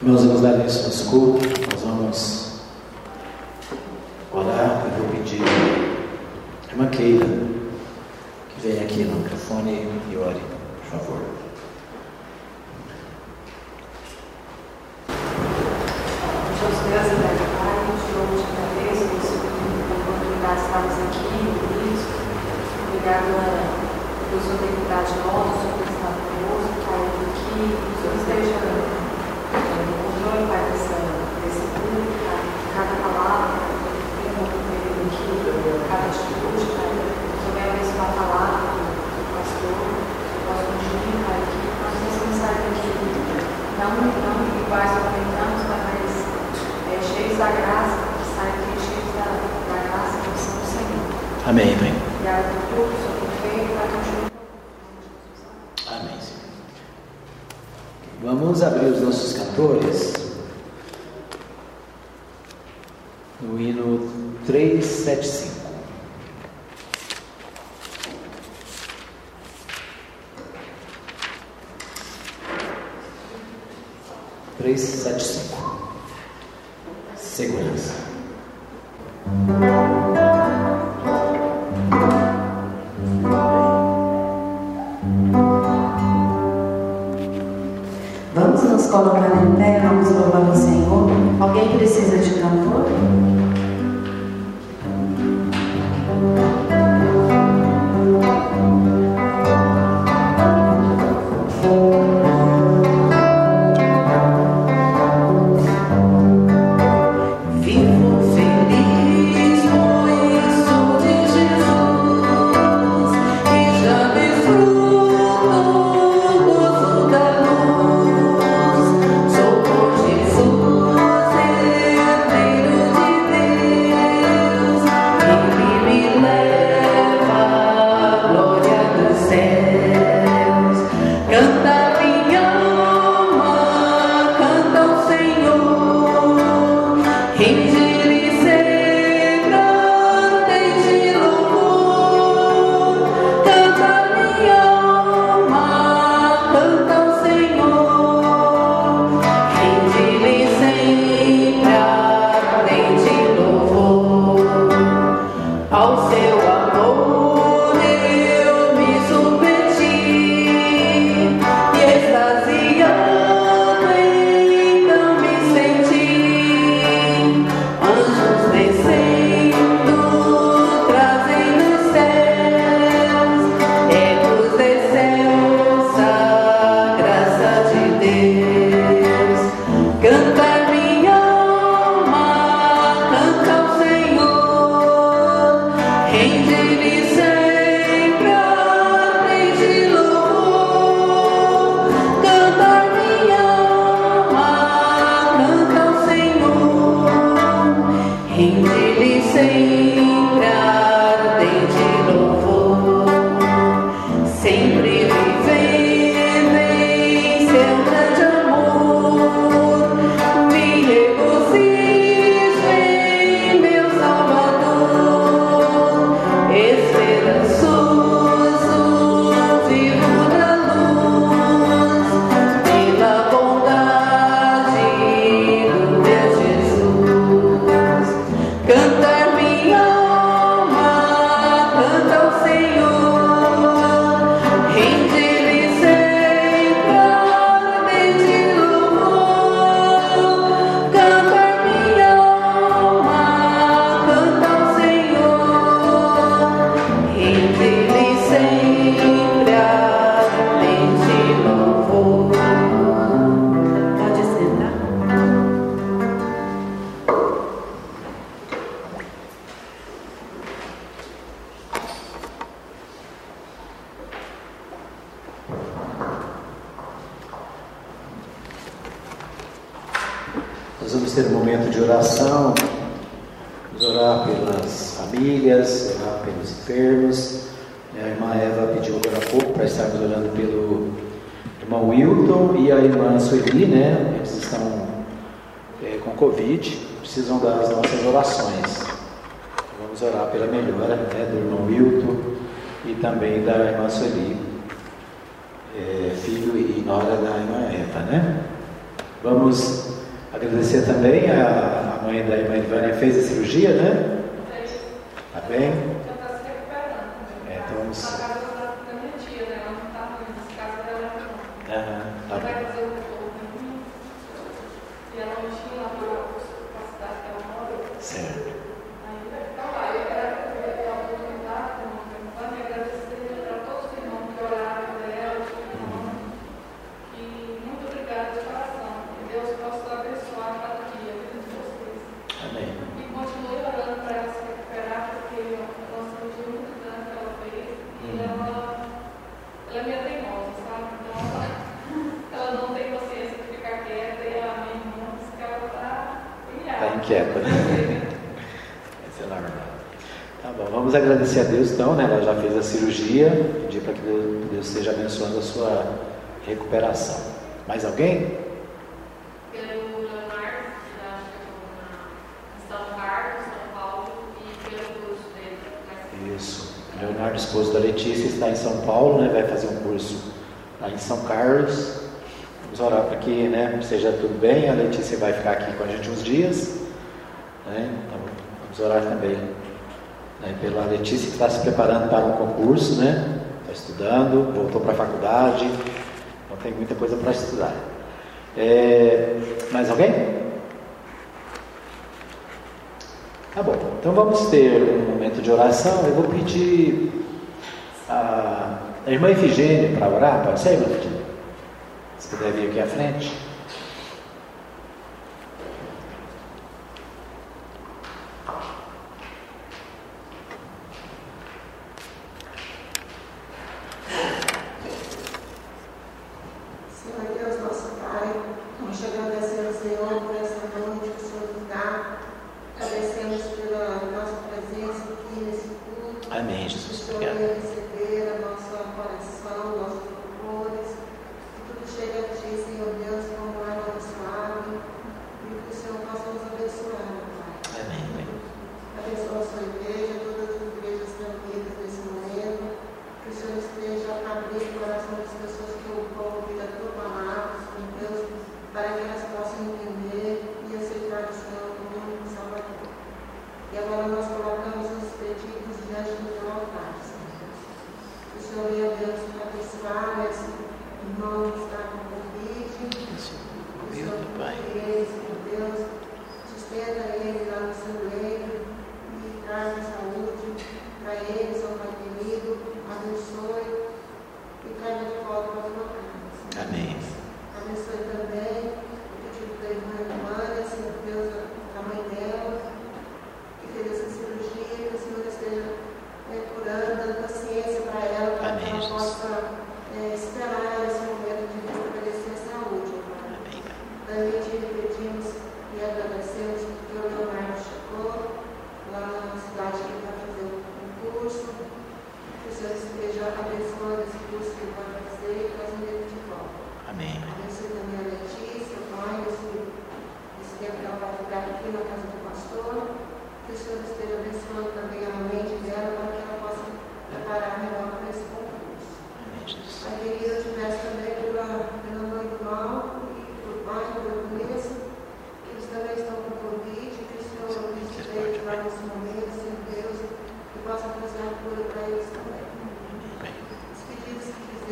Meus irmãos da Aliança nos cultos, nós vamos orar e vou pedir a irmã que venha aqui no microfone e ore, por favor. questão, né? Ela já fez a cirurgia, pedir para que Deus, Deus esteja abençoando a sua recuperação. Mais alguém? Pelo Leonardo, que na São Carlos, São Paulo, e pelo curso dele. Né? Isso. Leonardo, esposo da Letícia, está em São Paulo, né? Vai fazer um curso lá em São Carlos. Vamos orar para que né, seja tudo bem. A Letícia vai ficar aqui com a gente uns dias. Né? Então, vamos orar também pela Letícia, que está se preparando para um concurso, né? Está estudando, voltou para a faculdade, então tem muita coisa para estudar. É, mais alguém? Tá bom, então vamos ter um momento de oração. Eu vou pedir a, a irmã Efigênia para orar, pode ser, irmã Efigênia? Se puder vir aqui à frente.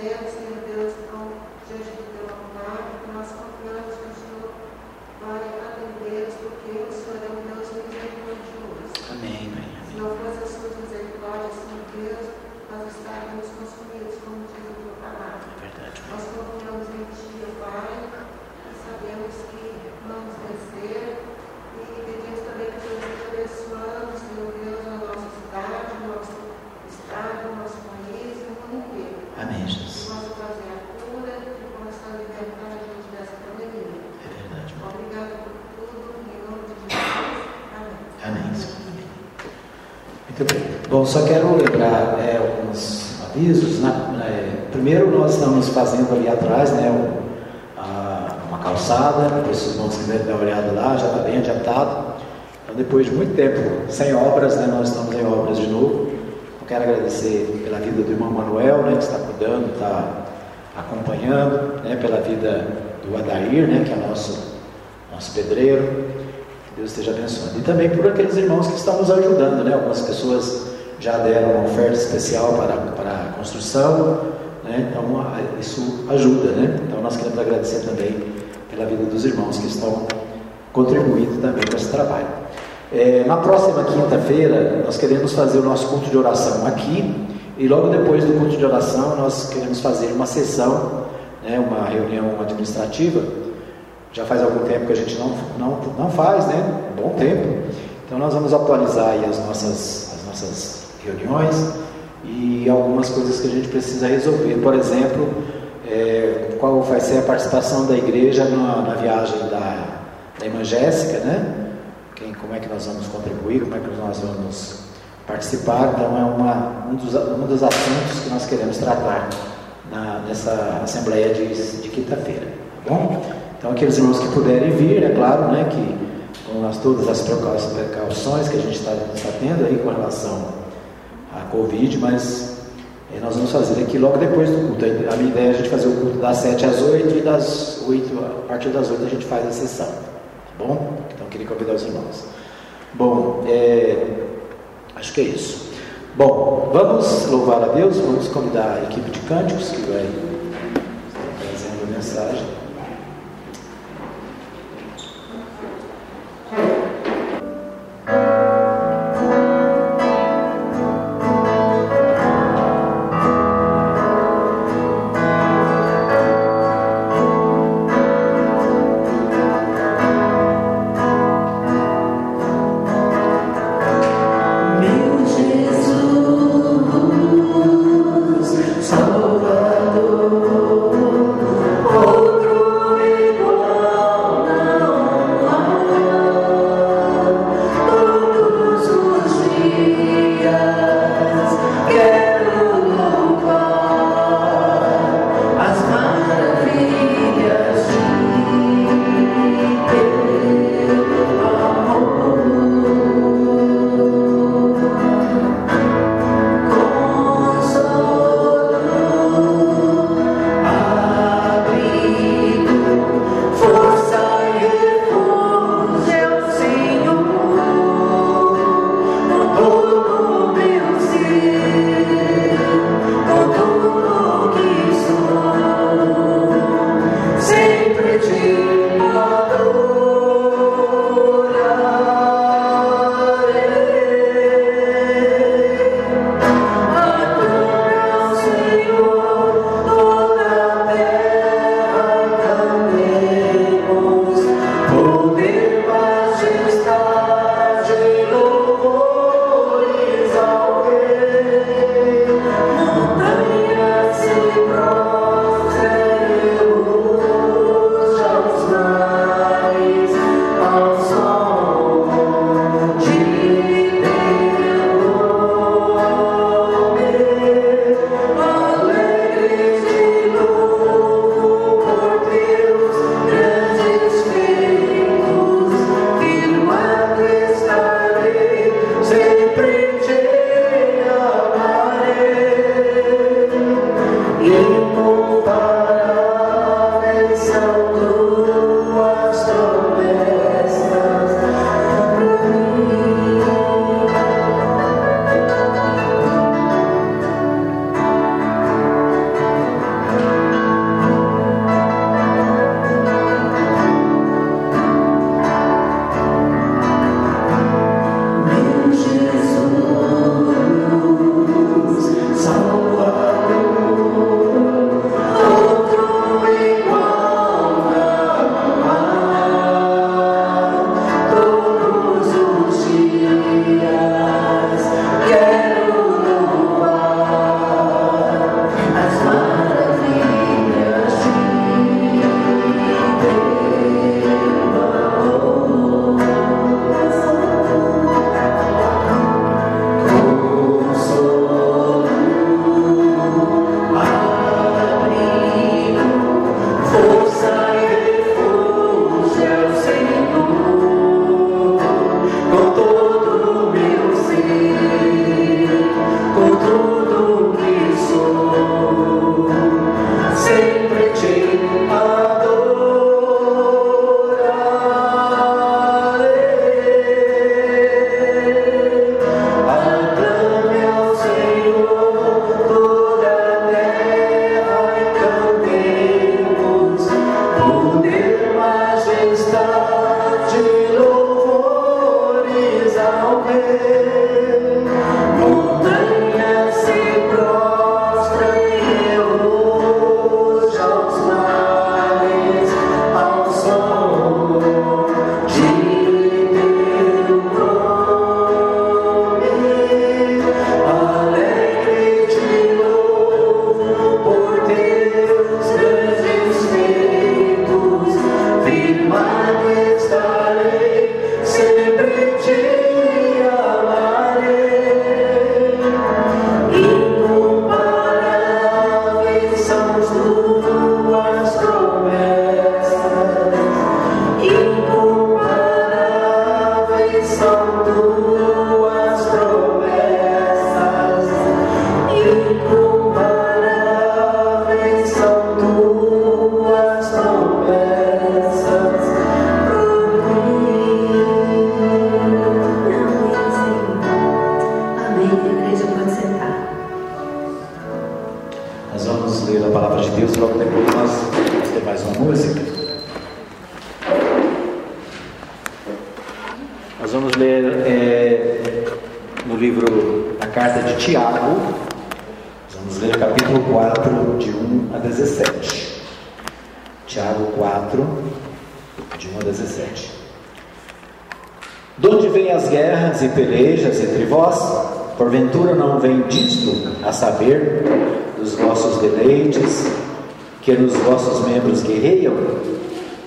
veamos Bom, só quero lembrar é, alguns avisos. Né? É, primeiro, nós estamos fazendo ali atrás né, um, a, uma calçada, para os irmãos quiserem dar uma olhada lá, já está bem adiantado. Então, depois de muito tempo sem obras, né, nós estamos em obras de novo. Eu quero agradecer pela vida do irmão Manuel, né, que está cuidando, está acompanhando, né, pela vida do Adair, né, que é nosso, nosso pedreiro. Que Deus esteja abençoando. E também por aqueles irmãos que estão nos ajudando, né? Algumas pessoas já deram uma oferta especial para, para a construção, né? então isso ajuda, né? Então nós queremos agradecer também pela vida dos irmãos que estão contribuindo também para esse trabalho. É, na próxima quinta-feira, nós queremos fazer o nosso culto de oração aqui, e logo depois do culto de oração, nós queremos fazer uma sessão, né, uma reunião administrativa. Já faz algum tempo que a gente não, não, não faz, né? Um bom tempo. Então, nós vamos atualizar as nossas, as nossas reuniões e algumas coisas que a gente precisa resolver. Por exemplo, é, qual vai ser a participação da igreja na, na viagem da, da irmã Jéssica, né? Quem, como é que nós vamos contribuir, como é que nós vamos participar. Então, é uma, um, dos, um dos assuntos que nós queremos tratar na, nessa assembleia de, de quinta-feira. Tá bom? Então, aqueles irmãos que puderem vir, é claro, né, que com as, todas as precauções que a gente está, está tendo aí com relação Covid, mas é, nós vamos fazer aqui logo depois do culto. A minha ideia é a gente fazer o culto das 7 às 8 e das 8, a partir das 8 a gente faz a sessão. Tá bom? Então queria convidar os irmãos. Bom, é, acho que é isso. Bom, vamos louvar a Deus, vamos convidar a equipe de cânticos que vai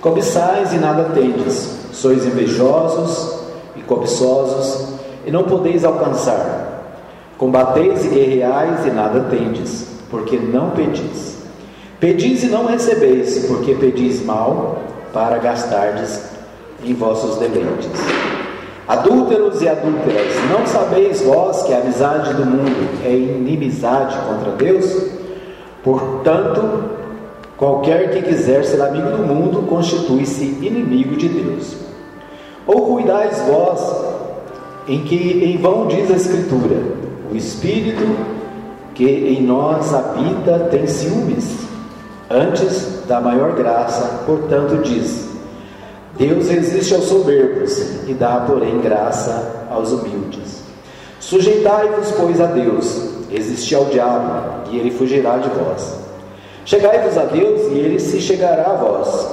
Cobiçais e nada tendes, sois invejosos e cobiçosos, e não podeis alcançar. Combateis e guerreais e nada tendes, porque não pedis. Pedis e não recebeis, porque pedis mal, para gastardes em vossos deleites. Adúlteros e adúlteras, não sabeis vós que a amizade do mundo é inimizade contra Deus? Portanto, Qualquer que quiser ser amigo do mundo constitui-se inimigo de Deus. Ou cuidais vós, em que em vão diz a Escritura: o Espírito que em nós habita tem ciúmes. Antes da maior graça, portanto, diz: Deus resiste aos soberbos e dá, porém, graça aos humildes. Sujeitai-vos, pois, a Deus, resisti ao diabo, e ele fugirá de vós. Chegai-vos a Deus e ele se chegará a vós.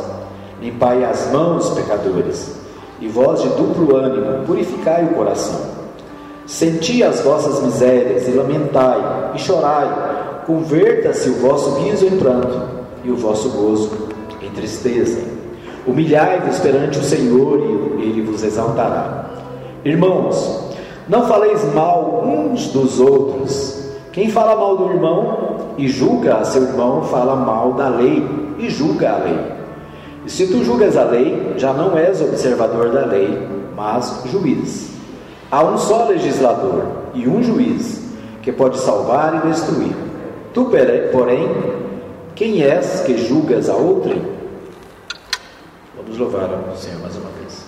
Limpai as mãos, pecadores, e vós de duplo ânimo, purificai o coração. Senti as vossas misérias e lamentai e chorai. Converta-se o vosso riso em pranto e o vosso gozo em tristeza. Humilhai-vos perante o Senhor e ele vos exaltará. Irmãos, não faleis mal uns dos outros. Quem fala mal do irmão e julga a seu irmão, fala mal da lei e julga a lei. E se tu julgas a lei, já não és observador da lei, mas juiz. Há um só legislador e um juiz que pode salvar e destruir. Tu, porém, quem és que julgas a outrem? Vamos louvar o Senhor mais uma vez.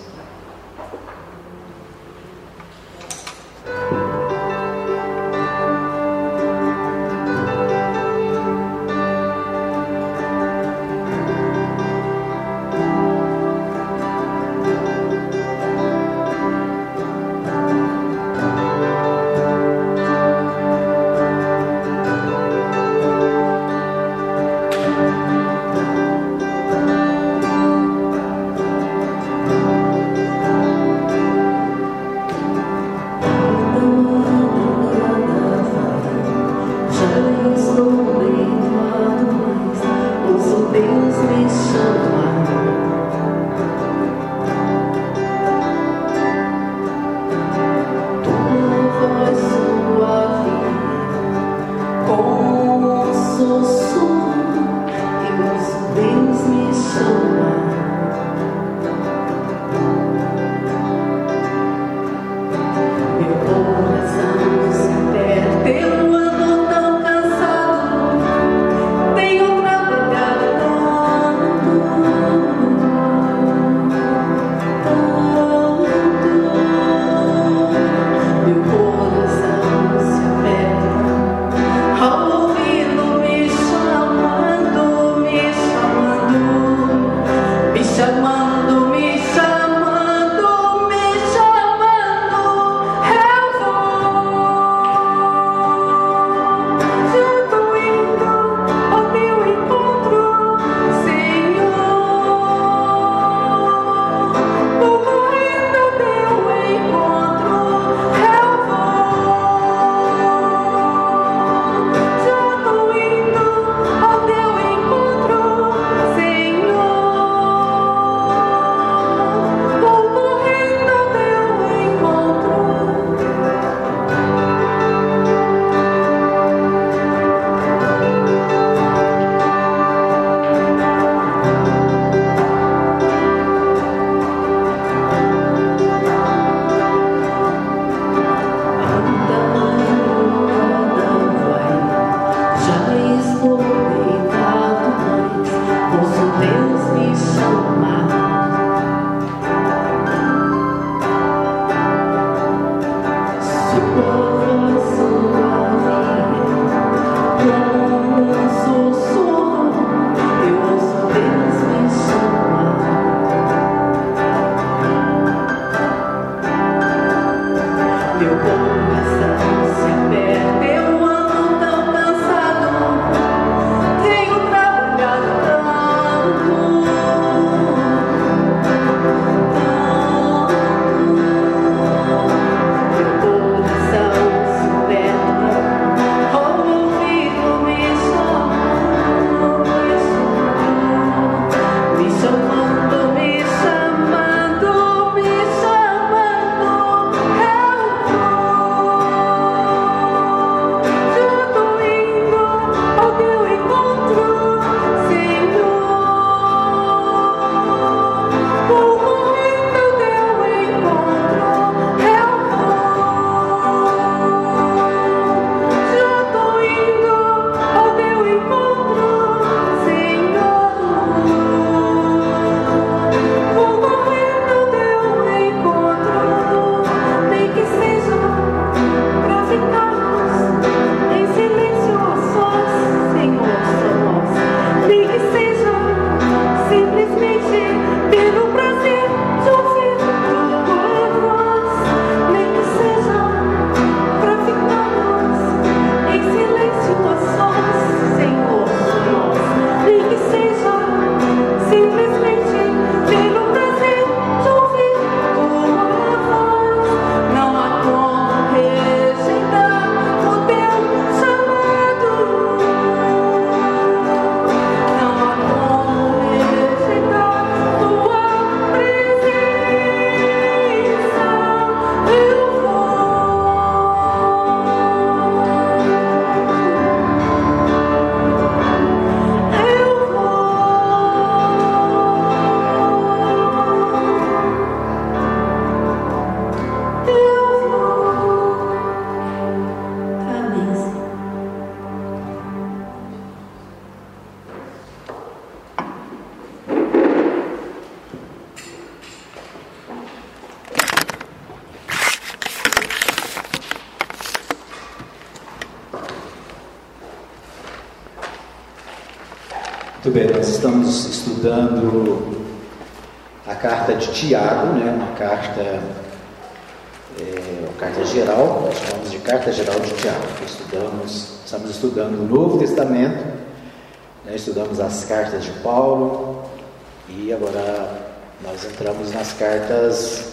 Entramos nas cartas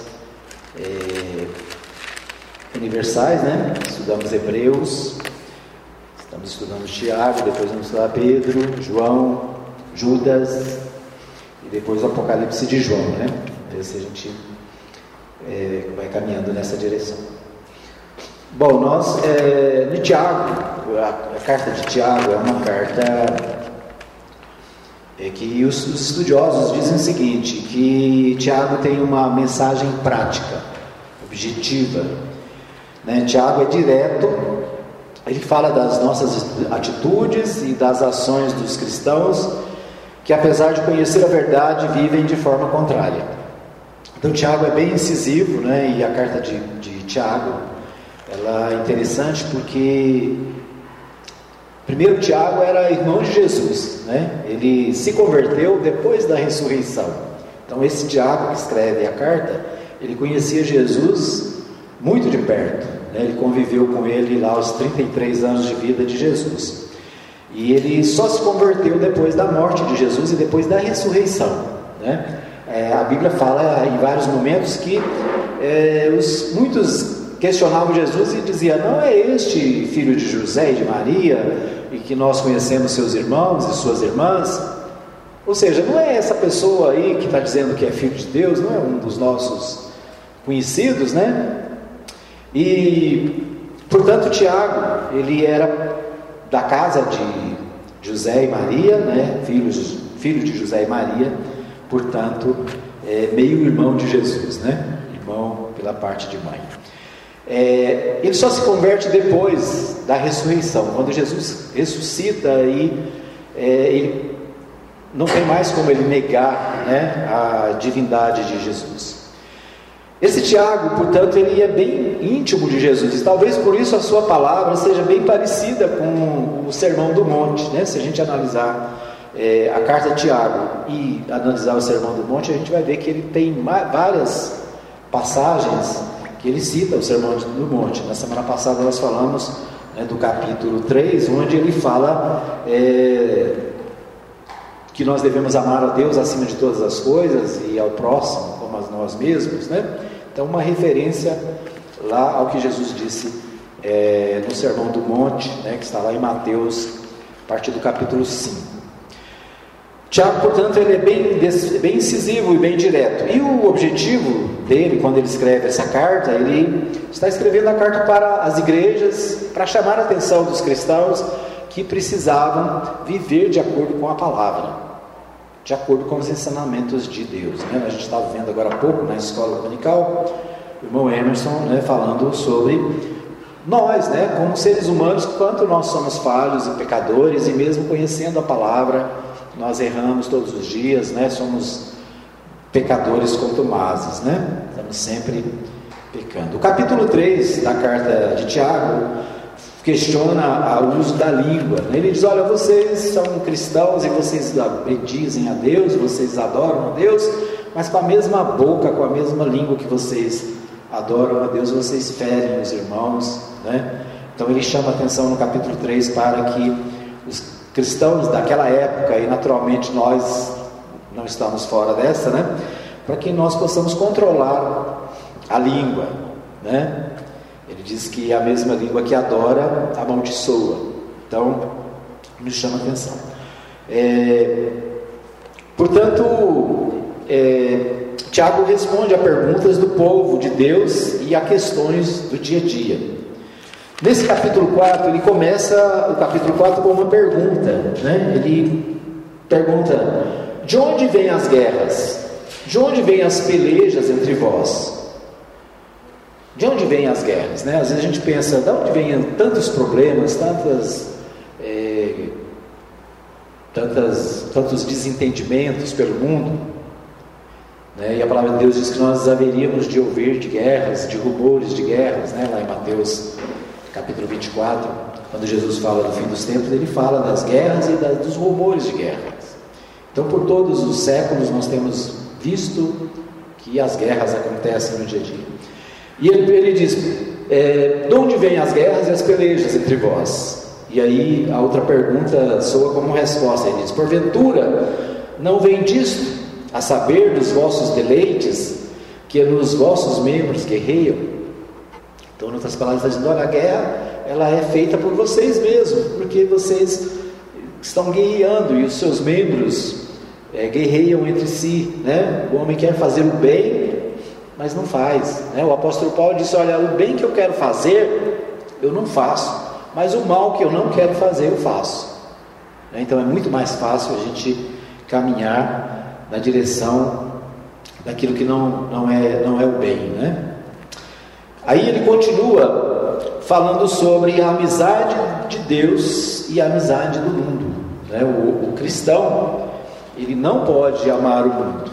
é, universais, né? Estudamos Hebreus, estamos estudando Tiago, depois vamos estudar Pedro, João, Judas e depois o Apocalipse de João, né? Ver se a gente é, vai caminhando nessa direção. Bom, nós, é, de Tiago, a, a, carta de Tiago é uma carta é, que os, os estudiosos dizem o seguinte, que Tiago tem uma mensagem prática, objetiva. Né? Tiago é direto, ele fala das nossas atitudes e das ações dos cristãos que apesar de conhecer a verdade, vivem de forma contrária. Então Tiago é bem incisivo, né? E a carta de, de Tiago, ela é interessante porque primeiro Tiago era irmão de Jesus, né? Ele se converteu depois da ressurreição. Então esse Tiago que escreve a carta, ele conhecia Jesus muito de perto, né? Ele conviveu com ele lá aos 33 anos de vida de Jesus. E ele só se converteu depois da morte de Jesus e depois da ressurreição. Né? É, a Bíblia fala em vários momentos que é, os, muitos questionavam Jesus e diziam: Não é este filho de José e de Maria, e que nós conhecemos seus irmãos e suas irmãs? Ou seja, não é essa pessoa aí que está dizendo que é filho de Deus, não é um dos nossos conhecidos, né? E, portanto, Tiago, ele era da casa de José e Maria, né, filhos, filho de José e Maria, portanto, é meio irmão de Jesus, né, irmão pela parte de mãe. É, ele só se converte depois da ressurreição, quando Jesus ressuscita e é, ele não tem mais como ele negar né, a divindade de Jesus. Esse Tiago, portanto, ele é bem íntimo de Jesus, e talvez por isso a sua palavra seja bem parecida com o Sermão do Monte, né? Se a gente analisar é, a carta de Tiago e analisar o Sermão do Monte, a gente vai ver que ele tem várias passagens que ele cita o Sermão do Monte. Na semana passada nós falamos né, do capítulo 3, onde ele fala é, que nós devemos amar a Deus acima de todas as coisas e ao próximo como a nós mesmos, né? Então, uma referência lá ao que Jesus disse é, no Sermão do Monte, né, que está lá em Mateus, a partir do capítulo 5. Tiago, portanto, ele é bem, bem incisivo e bem direto. E o objetivo dele, quando ele escreve essa carta, ele está escrevendo a carta para as igrejas, para chamar a atenção dos cristãos que precisavam viver de acordo com a palavra de acordo com os ensinamentos de Deus. Né? A gente estava vendo agora há pouco na escola dominical, o irmão Emerson né, falando sobre nós, né, como seres humanos, quanto nós somos falhos e pecadores, e mesmo conhecendo a palavra, nós erramos todos os dias, né, somos pecadores contumazes, né? estamos sempre pecando. O capítulo 3 da carta de Tiago questiona o uso da língua. Né? Ele diz: Olha, vocês são cristãos e vocês dizem a Deus, vocês adoram a Deus, mas com a mesma boca, com a mesma língua que vocês adoram a Deus, vocês ferem os irmãos. Né? Então ele chama atenção no capítulo 3 para que os cristãos daquela época, e naturalmente nós não estamos fora dessa, né? para que nós possamos controlar a língua. Né? Ele diz que a mesma língua que adora amaldiçoa. Então, me chama atenção. É, portanto, é, Tiago responde a perguntas do povo de Deus e a questões do dia a dia. Nesse capítulo 4, ele começa o capítulo 4 com uma pergunta. Né? Ele pergunta: De onde vêm as guerras? De onde vêm as pelejas entre vós? De onde vêm as guerras? Né? Às vezes a gente pensa, de onde vêm tantos problemas, tantas, é, tantas, tantos desentendimentos pelo mundo? Né? E a palavra de Deus diz que nós haveríamos de ouvir de guerras, de rumores de guerras, né? lá em Mateus capítulo 24, quando Jesus fala do fim dos tempos, ele fala das guerras e da, dos rumores de guerras. Então, por todos os séculos, nós temos visto que as guerras acontecem no dia a dia. E ele, ele diz: é, De onde vêm as guerras e as pelejas entre vós? E aí a outra pergunta soa como resposta: Ele diz: Porventura não vem disto, a saber dos vossos deleites, que nos vossos membros guerreiam? Então, em outras palavras, está dizendo: Olha, a guerra ela é feita por vocês mesmos, porque vocês estão guerreando e os seus membros é, guerreiam entre si. Né? O homem quer fazer o bem, mas não faz. Né? O apóstolo Paulo disse: Olha, o bem que eu quero fazer, eu não faço, mas o mal que eu não quero fazer, eu faço. Né? Então é muito mais fácil a gente caminhar na direção daquilo que não, não, é, não é o bem. Né? Aí ele continua falando sobre a amizade de Deus e a amizade do mundo. Né? O, o cristão, ele não pode amar o mundo.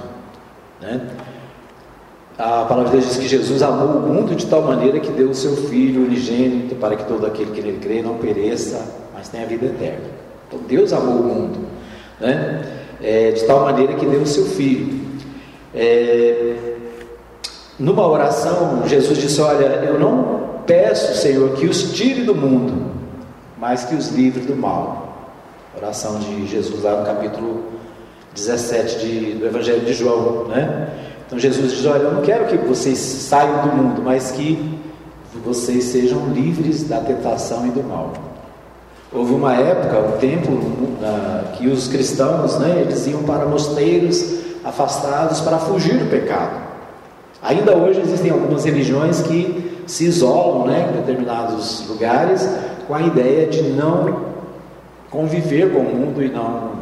Né? A palavra de Deus diz que Jesus amou o mundo de tal maneira que deu o seu Filho unigênito para que todo aquele que nele crê não pereça, mas tenha vida eterna. Então Deus amou o mundo, né? É, de tal maneira que deu o seu Filho. É, numa oração, Jesus disse: Olha, eu não peço, Senhor, que os tire do mundo, mas que os livre do mal. Oração de Jesus lá no capítulo 17 de, do Evangelho de João, né? Então Jesus diz: Olha, eu não quero que vocês saiam do mundo, mas que vocês sejam livres da tentação e do mal. Houve uma época, um tempo, que os cristãos, né, eles iam para mosteiros afastados para fugir do pecado. Ainda hoje existem algumas religiões que se isolam né, em determinados lugares com a ideia de não conviver com o mundo e não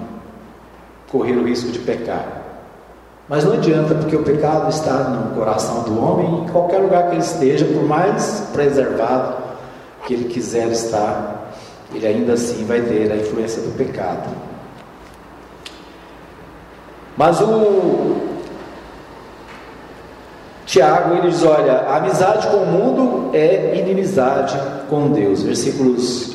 correr o risco de pecar. Mas não adianta, porque o pecado está no coração do homem, em qualquer lugar que ele esteja, por mais preservado que ele quiser estar, ele ainda assim vai ter a influência do pecado. Mas o Tiago ele diz: olha, a amizade com o mundo é inimizade com Deus. Versículos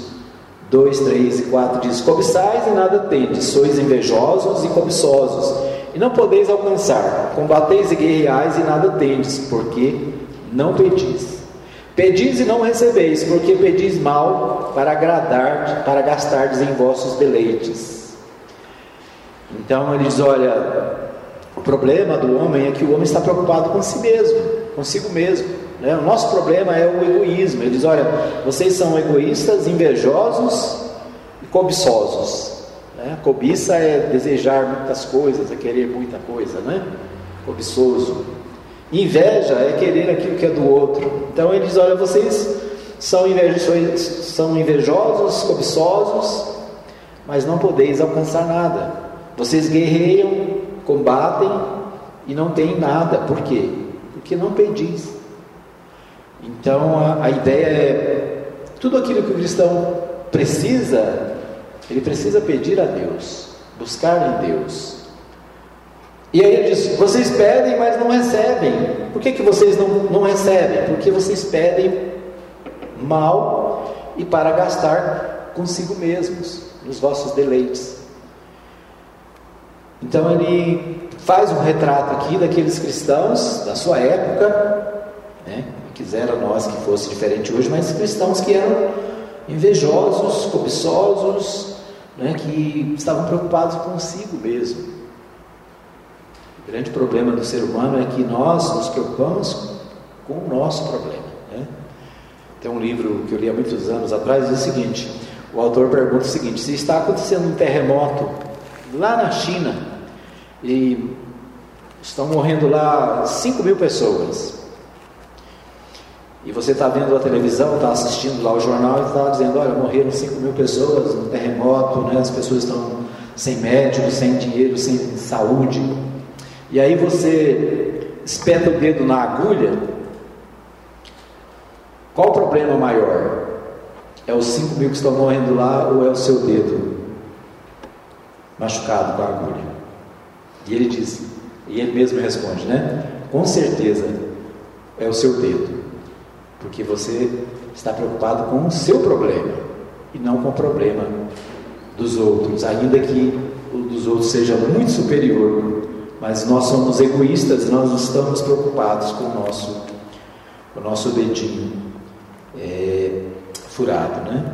2, 3 e 4 diz: Cobiçais e nada tendes, sois invejosos e cobiçosos e não podeis alcançar. Combateis e guerreais e nada tendes, porque não pedis. Pedis e não recebeis, porque pedis mal para agradar, para gastardes em vossos deleites. Então ele diz: olha, o problema do homem é que o homem está preocupado com si mesmo, consigo mesmo. Né? O nosso problema é o egoísmo. Ele diz: olha, vocês são egoístas, invejosos e cobiçosos. Né? Cobiça é desejar muitas coisas, é querer muita coisa, né? Cobiçoso. Inveja é querer aquilo que é do outro. Então ele diz: olha, vocês são invejosos, são invejosos, cobiçosos, mas não podeis alcançar nada. Vocês guerreiam, combatem e não têm nada. Por quê? Porque não pedis. Então a, a ideia é tudo aquilo que o cristão precisa ele precisa pedir a Deus, buscar em Deus. E aí ele diz: vocês pedem, mas não recebem. Por que, que vocês não, não recebem? Porque vocês pedem mal e para gastar consigo mesmos, nos vossos deleites. Então ele faz um retrato aqui daqueles cristãos da sua época, né? quisera nós que fosse diferente hoje, mas cristãos que eram invejosos, cobiçosos, né, que estavam preocupados consigo mesmo. O grande problema do ser humano é que nós nos preocupamos com o nosso problema. Né? Tem um livro que eu li há muitos anos atrás, diz o seguinte: o autor pergunta o seguinte: se está acontecendo um terremoto lá na China e estão morrendo lá 5 mil pessoas, e você está vendo a televisão, está assistindo lá o jornal e está dizendo, olha, morreram 5 mil pessoas no terremoto, né? as pessoas estão sem médico, sem dinheiro, sem saúde. E aí você espeta o dedo na agulha. Qual o problema maior? É os 5 mil que estão morrendo lá ou é o seu dedo machucado com a agulha? E ele diz, e ele mesmo responde, né? Com certeza é o seu dedo. Porque você está preocupado com o seu problema e não com o problema dos outros, ainda que dos outros seja muito superior, mas nós somos egoístas, nós estamos preocupados com o nosso, com o nosso dedinho é, furado, né?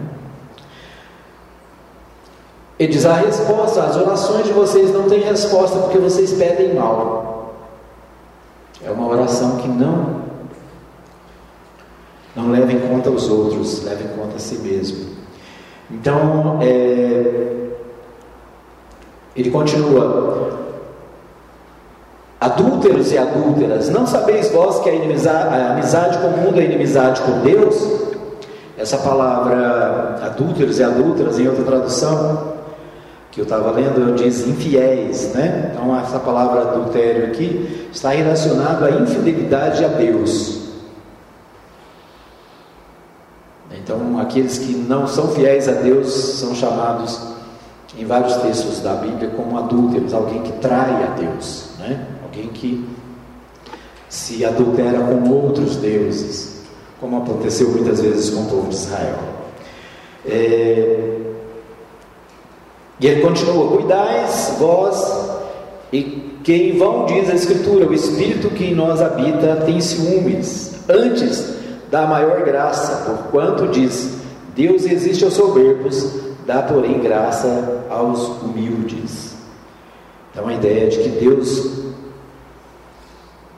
Ele diz: a resposta, as orações de vocês não têm resposta porque vocês pedem mal. É uma oração que não não leva em conta os outros, leva em conta a si mesmo. Então, é, ele continua: Adúlteros e adúlteras, não sabeis vós que a, a amizade com o mundo é inimizade com Deus? Essa palavra adúlteros e adúlteras, em outra tradução, que eu estava lendo, diz infiéis, né? Então, essa palavra adultério aqui está relacionado à infidelidade a Deus. Então, aqueles que não são fiéis a Deus são chamados em vários textos da Bíblia como adúlteros, alguém que trai a Deus, né? alguém que se adultera com outros deuses, como aconteceu muitas vezes com o povo de Israel. É... E ele continua: Cuidais vós e quem vão diz a Escritura, o Espírito que em nós habita tem ciúmes. Antes dá maior graça, porquanto diz: Deus resiste aos soberbos, dá, porém, graça aos humildes. Então a ideia de que Deus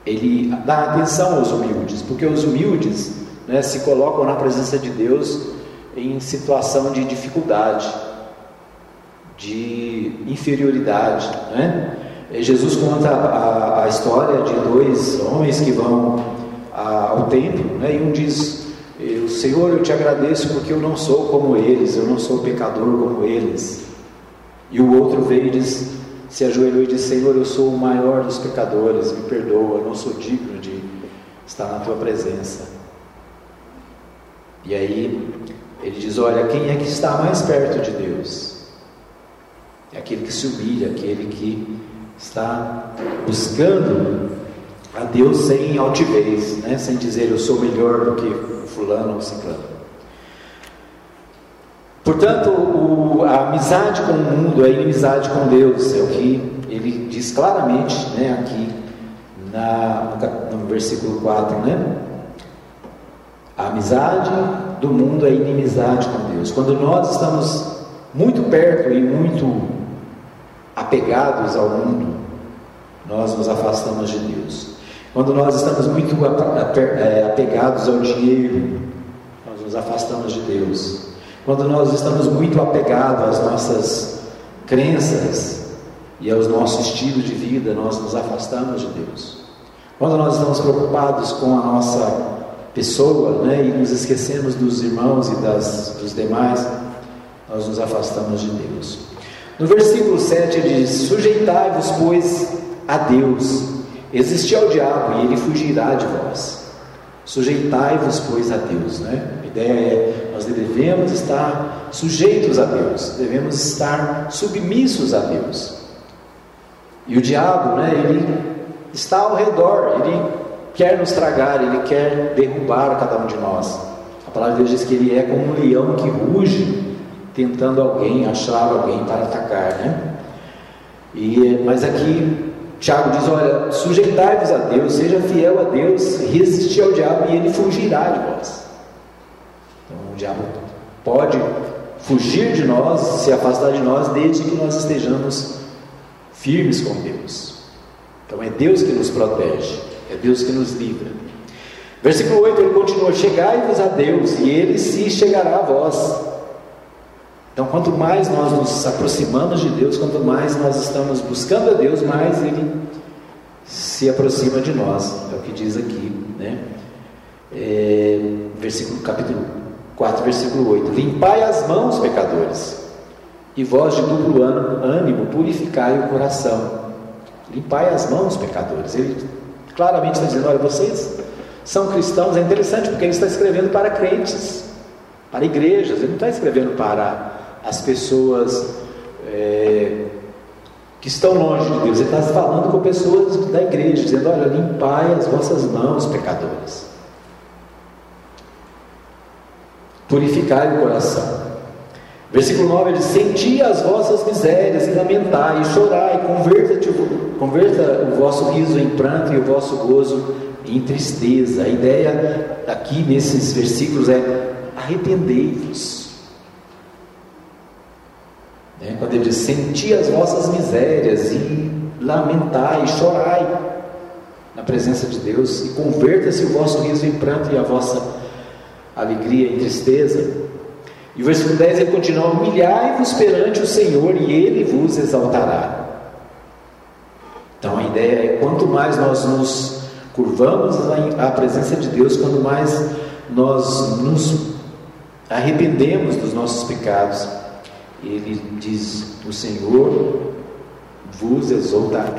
ele dá atenção aos humildes, porque os humildes né, se colocam na presença de Deus em situação de dificuldade, de inferioridade. Né? Jesus conta a, a história de dois homens que vão ao templo, né? e um diz: Senhor, eu te agradeço porque eu não sou como eles, eu não sou pecador como eles. E o outro veio e diz, se ajoelhou e disse: Senhor, eu sou o maior dos pecadores, me perdoa, eu não sou digno de estar na tua presença. E aí ele diz: Olha, quem é que está mais perto de Deus? É aquele que se humilha, aquele que está buscando a Deus sem altivez, né? sem dizer eu sou melhor do que fulano ou ciclano. Portanto, o, a amizade com o mundo é inimizade com Deus, é o que ele diz claramente né, aqui na, no, no versículo 4. Né? A amizade do mundo é inimizade com Deus. Quando nós estamos muito perto e muito apegados ao mundo, nós nos afastamos de Deus. Quando nós estamos muito é, apegados ao dinheiro, nós nos afastamos de Deus. Quando nós estamos muito apegados às nossas crenças e aos nossos estilos de vida, nós nos afastamos de Deus. Quando nós estamos preocupados com a nossa pessoa né, e nos esquecemos dos irmãos e das, dos demais, nós nos afastamos de Deus. No versículo 7 ele diz: Sujeitai-vos, pois, a Deus Existir ao diabo e ele fugirá de vós. Sujeitai-vos, pois, a Deus. Né? A ideia é: nós devemos estar sujeitos a Deus, devemos estar submissos a Deus. E o diabo, né, ele está ao redor, ele quer nos tragar, ele quer derrubar cada um de nós. A palavra de Deus diz que ele é como um leão que ruge, tentando alguém, achar alguém para atacar. Né? E, mas aqui Tiago diz: Olha, sujeitai-vos a Deus, seja fiel a Deus, resistir ao diabo e ele fugirá de vós. Então, o diabo pode fugir de nós, se afastar de nós, desde que nós estejamos firmes com Deus. Então, é Deus que nos protege, é Deus que nos livra. Versículo 8 ele continua: Chegai-vos a Deus, e ele se chegará a vós. Então, quanto mais nós nos aproximamos de Deus, quanto mais nós estamos buscando a Deus, mais Ele se aproxima de nós. É o que diz aqui, né? É, versículo, capítulo 4, versículo 8: Limpai as mãos, pecadores, e vós de duplo ânimo, purificai o coração. Limpai as mãos, pecadores. Ele claramente está dizendo: olha, vocês são cristãos. É interessante porque ele está escrevendo para crentes, para igrejas, ele não está escrevendo para as pessoas é, que estão longe de Deus. Ele está falando com pessoas da igreja, dizendo: Olha, limpai as vossas mãos, pecadores. Purificai o coração. Versículo 9 ele diz: Senti as vossas misérias e lamentai, e chorai, converta, converta o vosso riso em pranto e o vosso gozo em tristeza. A ideia aqui nesses versículos é: arrependei-vos. Né? Quando ele diz: Senti as vossas misérias e lamentai, e chorai na presença de Deus, e converta-se o vosso riso em pranto e a vossa alegria em tristeza. E o versículo 10 ele continua: Humilhai-vos perante o Senhor e ele vos exaltará. Então a ideia é: quanto mais nós nos curvamos à presença de Deus, quanto mais nós nos arrependemos dos nossos pecados, ele diz: O Senhor vos exaltará.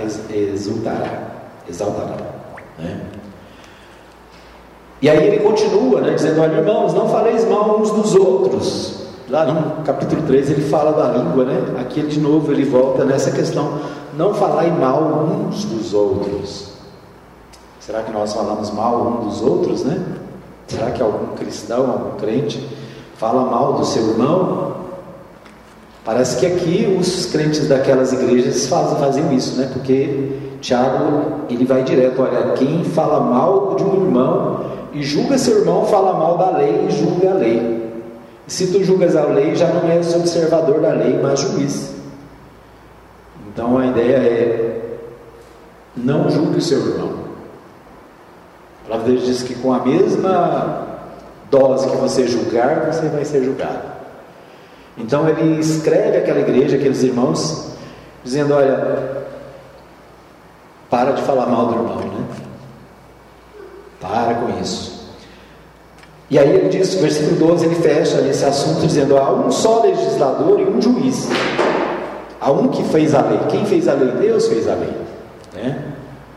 exaltará né? E aí ele continua, né, dizendo: Olha, irmãos, não faleis mal uns dos outros. Lá no capítulo 3 ele fala da língua, né? Aqui de novo ele volta nessa questão: não falai mal uns dos outros. Será que nós falamos mal um dos outros, né? Será que algum cristão, algum crente fala mal do seu irmão? Parece que aqui os crentes daquelas igrejas fazem, fazem isso, né? Porque Tiago ele vai direto: olha, quem fala mal de um irmão e julga seu irmão, fala mal da lei e julga a lei. Se tu julgas a lei, já não és observador da lei, mas juiz. Então a ideia é: não julgue o seu irmão. A palavra de Deus diz que com a mesma dose que você julgar, você vai ser julgado. Então ele escreve aquela igreja, aqueles irmãos, dizendo: Olha, para de falar mal do irmão, né? Para com isso. E aí ele diz, versículo 12, ele fecha esse assunto dizendo: há um só legislador e um juiz. Há um que fez a lei. Quem fez a lei? Deus fez a lei. Né?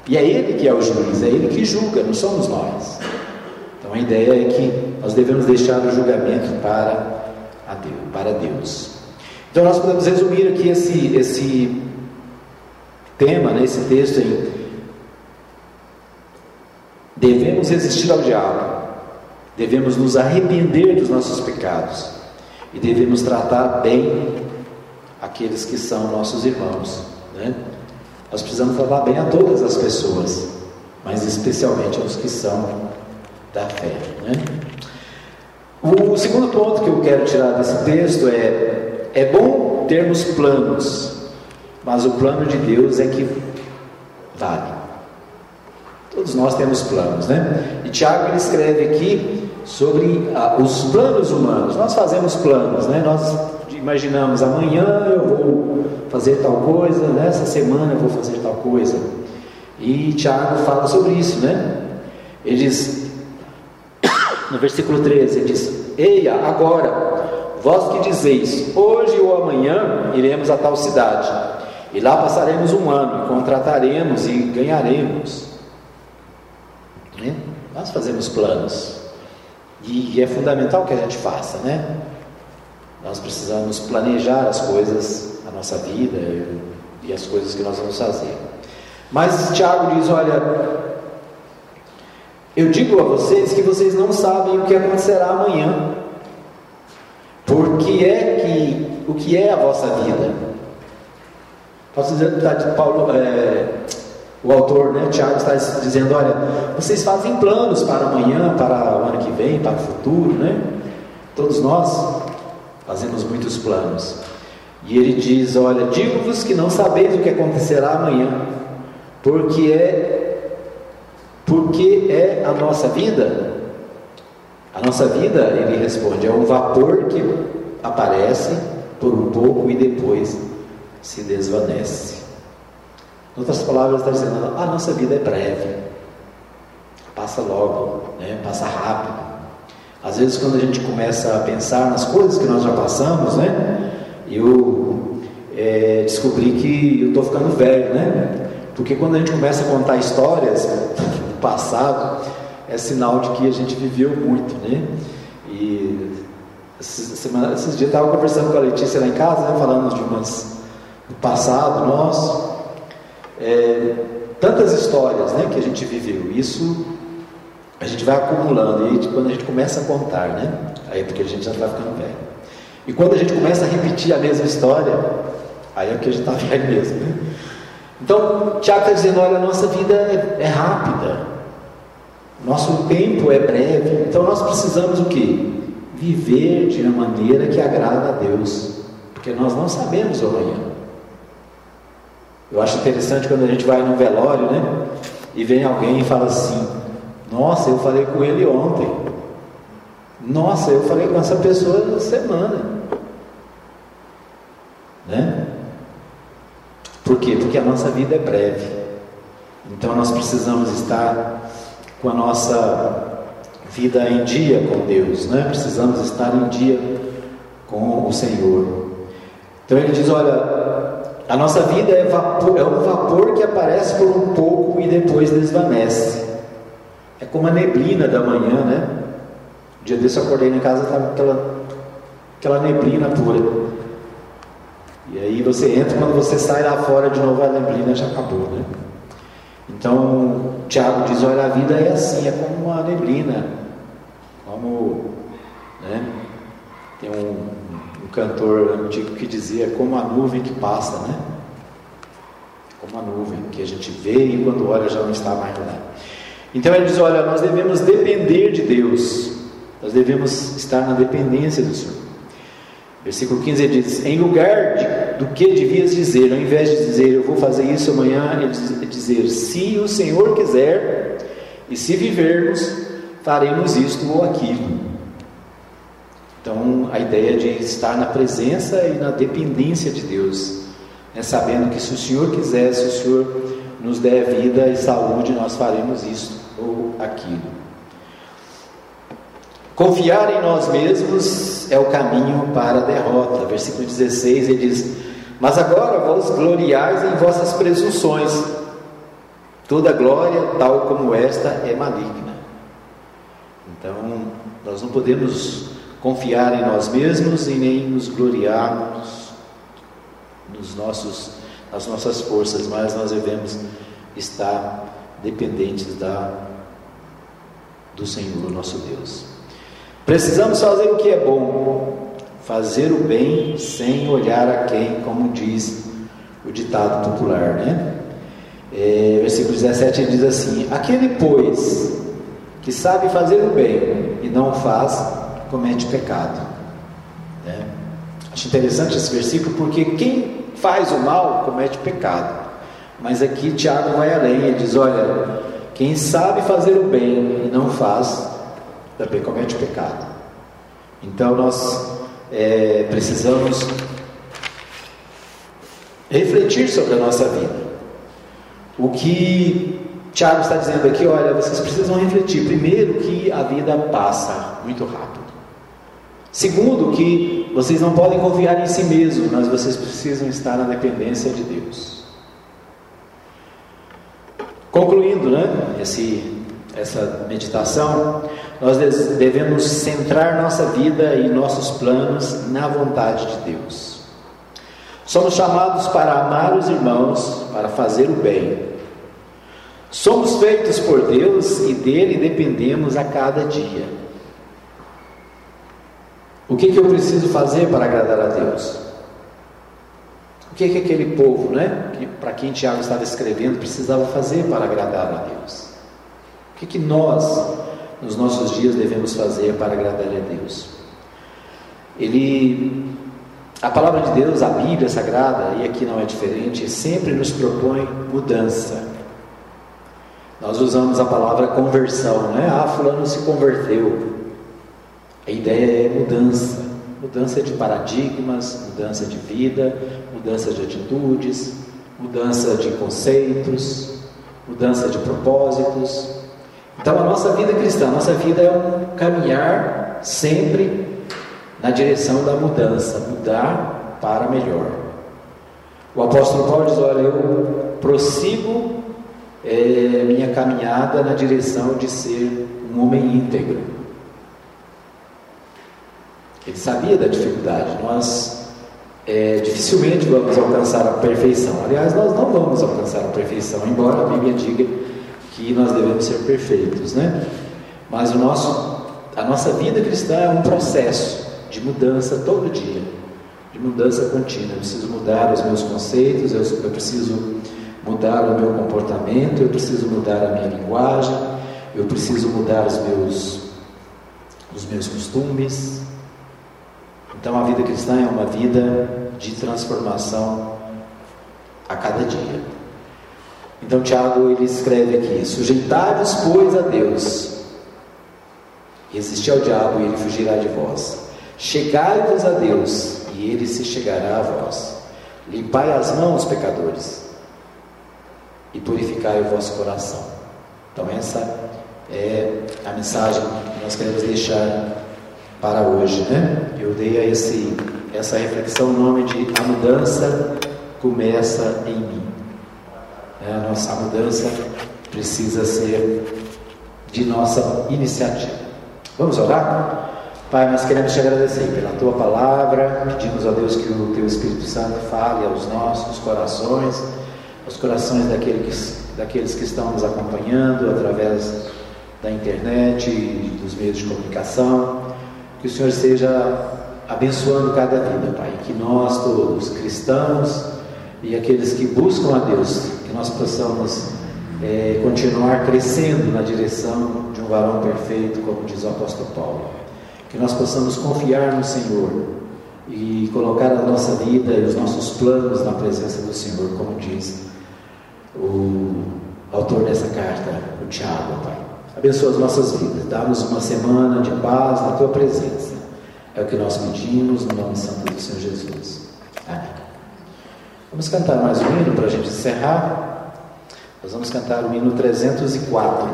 E é ele que é o juiz, é ele que julga, não somos nós. Então a ideia é que nós devemos deixar o julgamento para, a Deus, para Deus. Então nós podemos resumir aqui esse, esse tema, né, esse texto em Devemos resistir ao diabo, devemos nos arrepender dos nossos pecados e devemos tratar bem aqueles que são nossos irmãos. Né? Nós precisamos tratar bem a todas as pessoas, mas especialmente aos que são da fé. Né? O segundo ponto que eu quero tirar desse texto é: é bom termos planos, mas o plano de Deus é que vale. Todos nós temos planos, né? E Tiago ele escreve aqui sobre ah, os planos humanos. Nós fazemos planos, né? Nós imaginamos amanhã eu vou fazer tal coisa, nessa semana eu vou fazer tal coisa. E Tiago fala sobre isso, né? Ele diz, no versículo 13, ele diz: Eia, agora, vós que dizeis, hoje ou amanhã iremos a tal cidade, e lá passaremos um ano, contrataremos e ganharemos. Né? Nós fazemos planos. E é fundamental que a gente faça, né? Nós precisamos planejar as coisas, a nossa vida e as coisas que nós vamos fazer. Mas Tiago diz: Olha, eu digo a vocês que vocês não sabem o que acontecerá amanhã. Porque é que o que é a vossa vida? Tá, Paulo, é, o autor, né, Tiago, está dizendo: olha, vocês fazem planos para amanhã, para o ano que vem, para o futuro, né? Todos nós fazemos muitos planos. E ele diz: Olha, digo-vos que não sabeis o que acontecerá amanhã, porque é, porque é a nossa vida. A nossa vida, ele responde, é um vapor que aparece por um pouco e depois se desvanece. Em outras palavras, está dizendo: a nossa vida é breve, passa logo, né? passa rápido. Às vezes, quando a gente começa a pensar nas coisas que nós já passamos, né? eu é, descobri que eu estou ficando velho, né? Porque quando a gente começa a contar histórias passado, é sinal de que a gente viveu muito, né? E esses, semana, esses dias eu estava conversando com a Letícia lá em casa, né? Falando de umas do passado nosso é, tantas histórias né, que a gente viveu. Isso a gente vai acumulando e quando a gente começa a contar, né? Aí porque a gente já está ficando velho. E quando a gente começa a repetir a mesma história, aí é porque a gente está velho mesmo. Né? Então, Tiago está dizendo: olha, a nossa vida é, é rápida, nosso tempo é breve, então nós precisamos o que? Viver de uma maneira que agrada a Deus, porque nós não sabemos amanhã. Eu acho interessante quando a gente vai num velório, né? E vem alguém e fala assim: Nossa, eu falei com ele ontem. Nossa, eu falei com essa pessoa na semana. Né? Por quê? Porque a nossa vida é breve. Então nós precisamos estar com a nossa vida em dia com Deus, né? Precisamos estar em dia com o Senhor. Então ele diz: olha, a nossa vida é, vapor, é um vapor que aparece por um pouco e depois desvanece. É como a neblina da manhã, né? Um dia desse eu acordei em casa estava aquela, aquela neblina pura. E aí você entra, quando você sai lá fora de novo, a neblina já acabou, né? Então, Tiago diz: olha, a vida é assim, é como uma neblina, como, né? Tem um, um cantor antigo que dizia: como a nuvem que passa, né? Como a nuvem que a gente vê e quando olha já não está mais lá. Então ele diz: olha, nós devemos depender de Deus, nós devemos estar na dependência do Senhor. Versículo 15 ele diz: Em lugar de, do que devias dizer, ao invés de dizer eu vou fazer isso amanhã, ele diz, dizer se o Senhor quiser e se vivermos, faremos isto ou aquilo. Então a ideia de estar na presença e na dependência de Deus, né, sabendo que se o Senhor quiser, se o Senhor nos der vida e saúde, nós faremos isto ou aquilo. Confiar em nós mesmos é o caminho para a derrota. Versículo 16 ele diz: Mas agora vos gloriais em vossas presunções. Toda glória, tal como esta, é maligna. Então, nós não podemos confiar em nós mesmos e nem nos gloriarmos nos nossos, nas nossas forças, mas nós devemos estar dependentes da, do Senhor, nosso Deus. Precisamos fazer o que é bom, fazer o bem sem olhar a quem, como diz o ditado popular, né? É, versículo 17 ele diz assim: Aquele, pois, que sabe fazer o bem e não o faz, comete pecado. Né? Acho interessante esse versículo porque quem faz o mal comete pecado. Mas aqui Tiago vai além, ele diz: Olha, quem sabe fazer o bem e não faz, também comete pecado. Então nós é, precisamos refletir sobre a nossa vida. O que Tiago está dizendo aqui, olha, vocês precisam refletir. Primeiro, que a vida passa muito rápido. Segundo, que vocês não podem confiar em si mesmos, mas vocês precisam estar na dependência de Deus. Concluindo, né, esse, essa meditação, nós devemos centrar nossa vida e nossos planos na vontade de Deus. Somos chamados para amar os irmãos, para fazer o bem. Somos feitos por Deus e dele dependemos a cada dia. O que, que eu preciso fazer para agradar a Deus? O que, que aquele povo, né, que, para quem Tiago estava escrevendo, precisava fazer para agradar a Deus? O que, que nós nos nossos dias devemos fazer para agradar a Deus. Ele, a palavra de Deus, a Bíblia Sagrada, e aqui não é diferente, sempre nos propõe mudança. Nós usamos a palavra conversão, né? Ah, fulano se converteu. A ideia é mudança, mudança de paradigmas, mudança de vida, mudança de atitudes, mudança de conceitos, mudança de propósitos, então a nossa vida cristã, a nossa vida é um caminhar sempre na direção da mudança, mudar para melhor. O apóstolo Paulo diz: Olha, eu prossigo é, minha caminhada na direção de ser um homem íntegro. Ele sabia da dificuldade. Nós é, dificilmente vamos alcançar a perfeição. Aliás, nós não vamos alcançar a perfeição, embora a Bíblia diga que nós devemos ser perfeitos, né? Mas o nosso, a nossa vida cristã é um processo. de mudança todo dia, de mudança contínua. Eu preciso mudar os meus conceitos, eu, eu preciso mudar o meu comportamento, eu preciso mudar a minha linguagem, eu preciso mudar os meus, os meus costumes. Então a vida cristã é uma vida de transformação a cada dia. Então Tiago ele escreve aqui: sujeitai-vos, pois, a Deus, resistir ao diabo e ele fugirá de vós. Chegai-vos a Deus e ele se chegará a vós. Limpai as mãos, pecadores, e purificai o vosso coração. Então, essa é a mensagem que nós queremos deixar para hoje. Né? Eu dei a esse, essa reflexão o nome de A Mudança Começa em Mim. É, a nossa mudança precisa ser de nossa iniciativa. Vamos orar? Pai, nós queremos te agradecer pela tua palavra, pedimos a Deus que o teu Espírito Santo fale aos nossos corações os corações daqueles que, daqueles que estão nos acompanhando através da internet e dos meios de comunicação. Que o Senhor esteja abençoando cada vida, Pai. Que nós todos, cristãos e aqueles que buscam a Deus, que nós possamos é, continuar crescendo na direção de um varão perfeito, como diz o apóstolo Paulo. Que nós possamos confiar no Senhor e colocar a nossa vida e os nossos planos na presença do Senhor, como diz o autor dessa carta, o Tiago, Pai. Abençoa as nossas vidas, dá-nos uma semana de paz na Tua presença. É o que nós pedimos no nome santo do Senhor Jesus. Vamos cantar mais um hino para a gente encerrar. Nós vamos cantar o hino 304.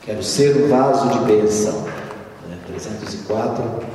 Quero ser um vaso de bênção. 304.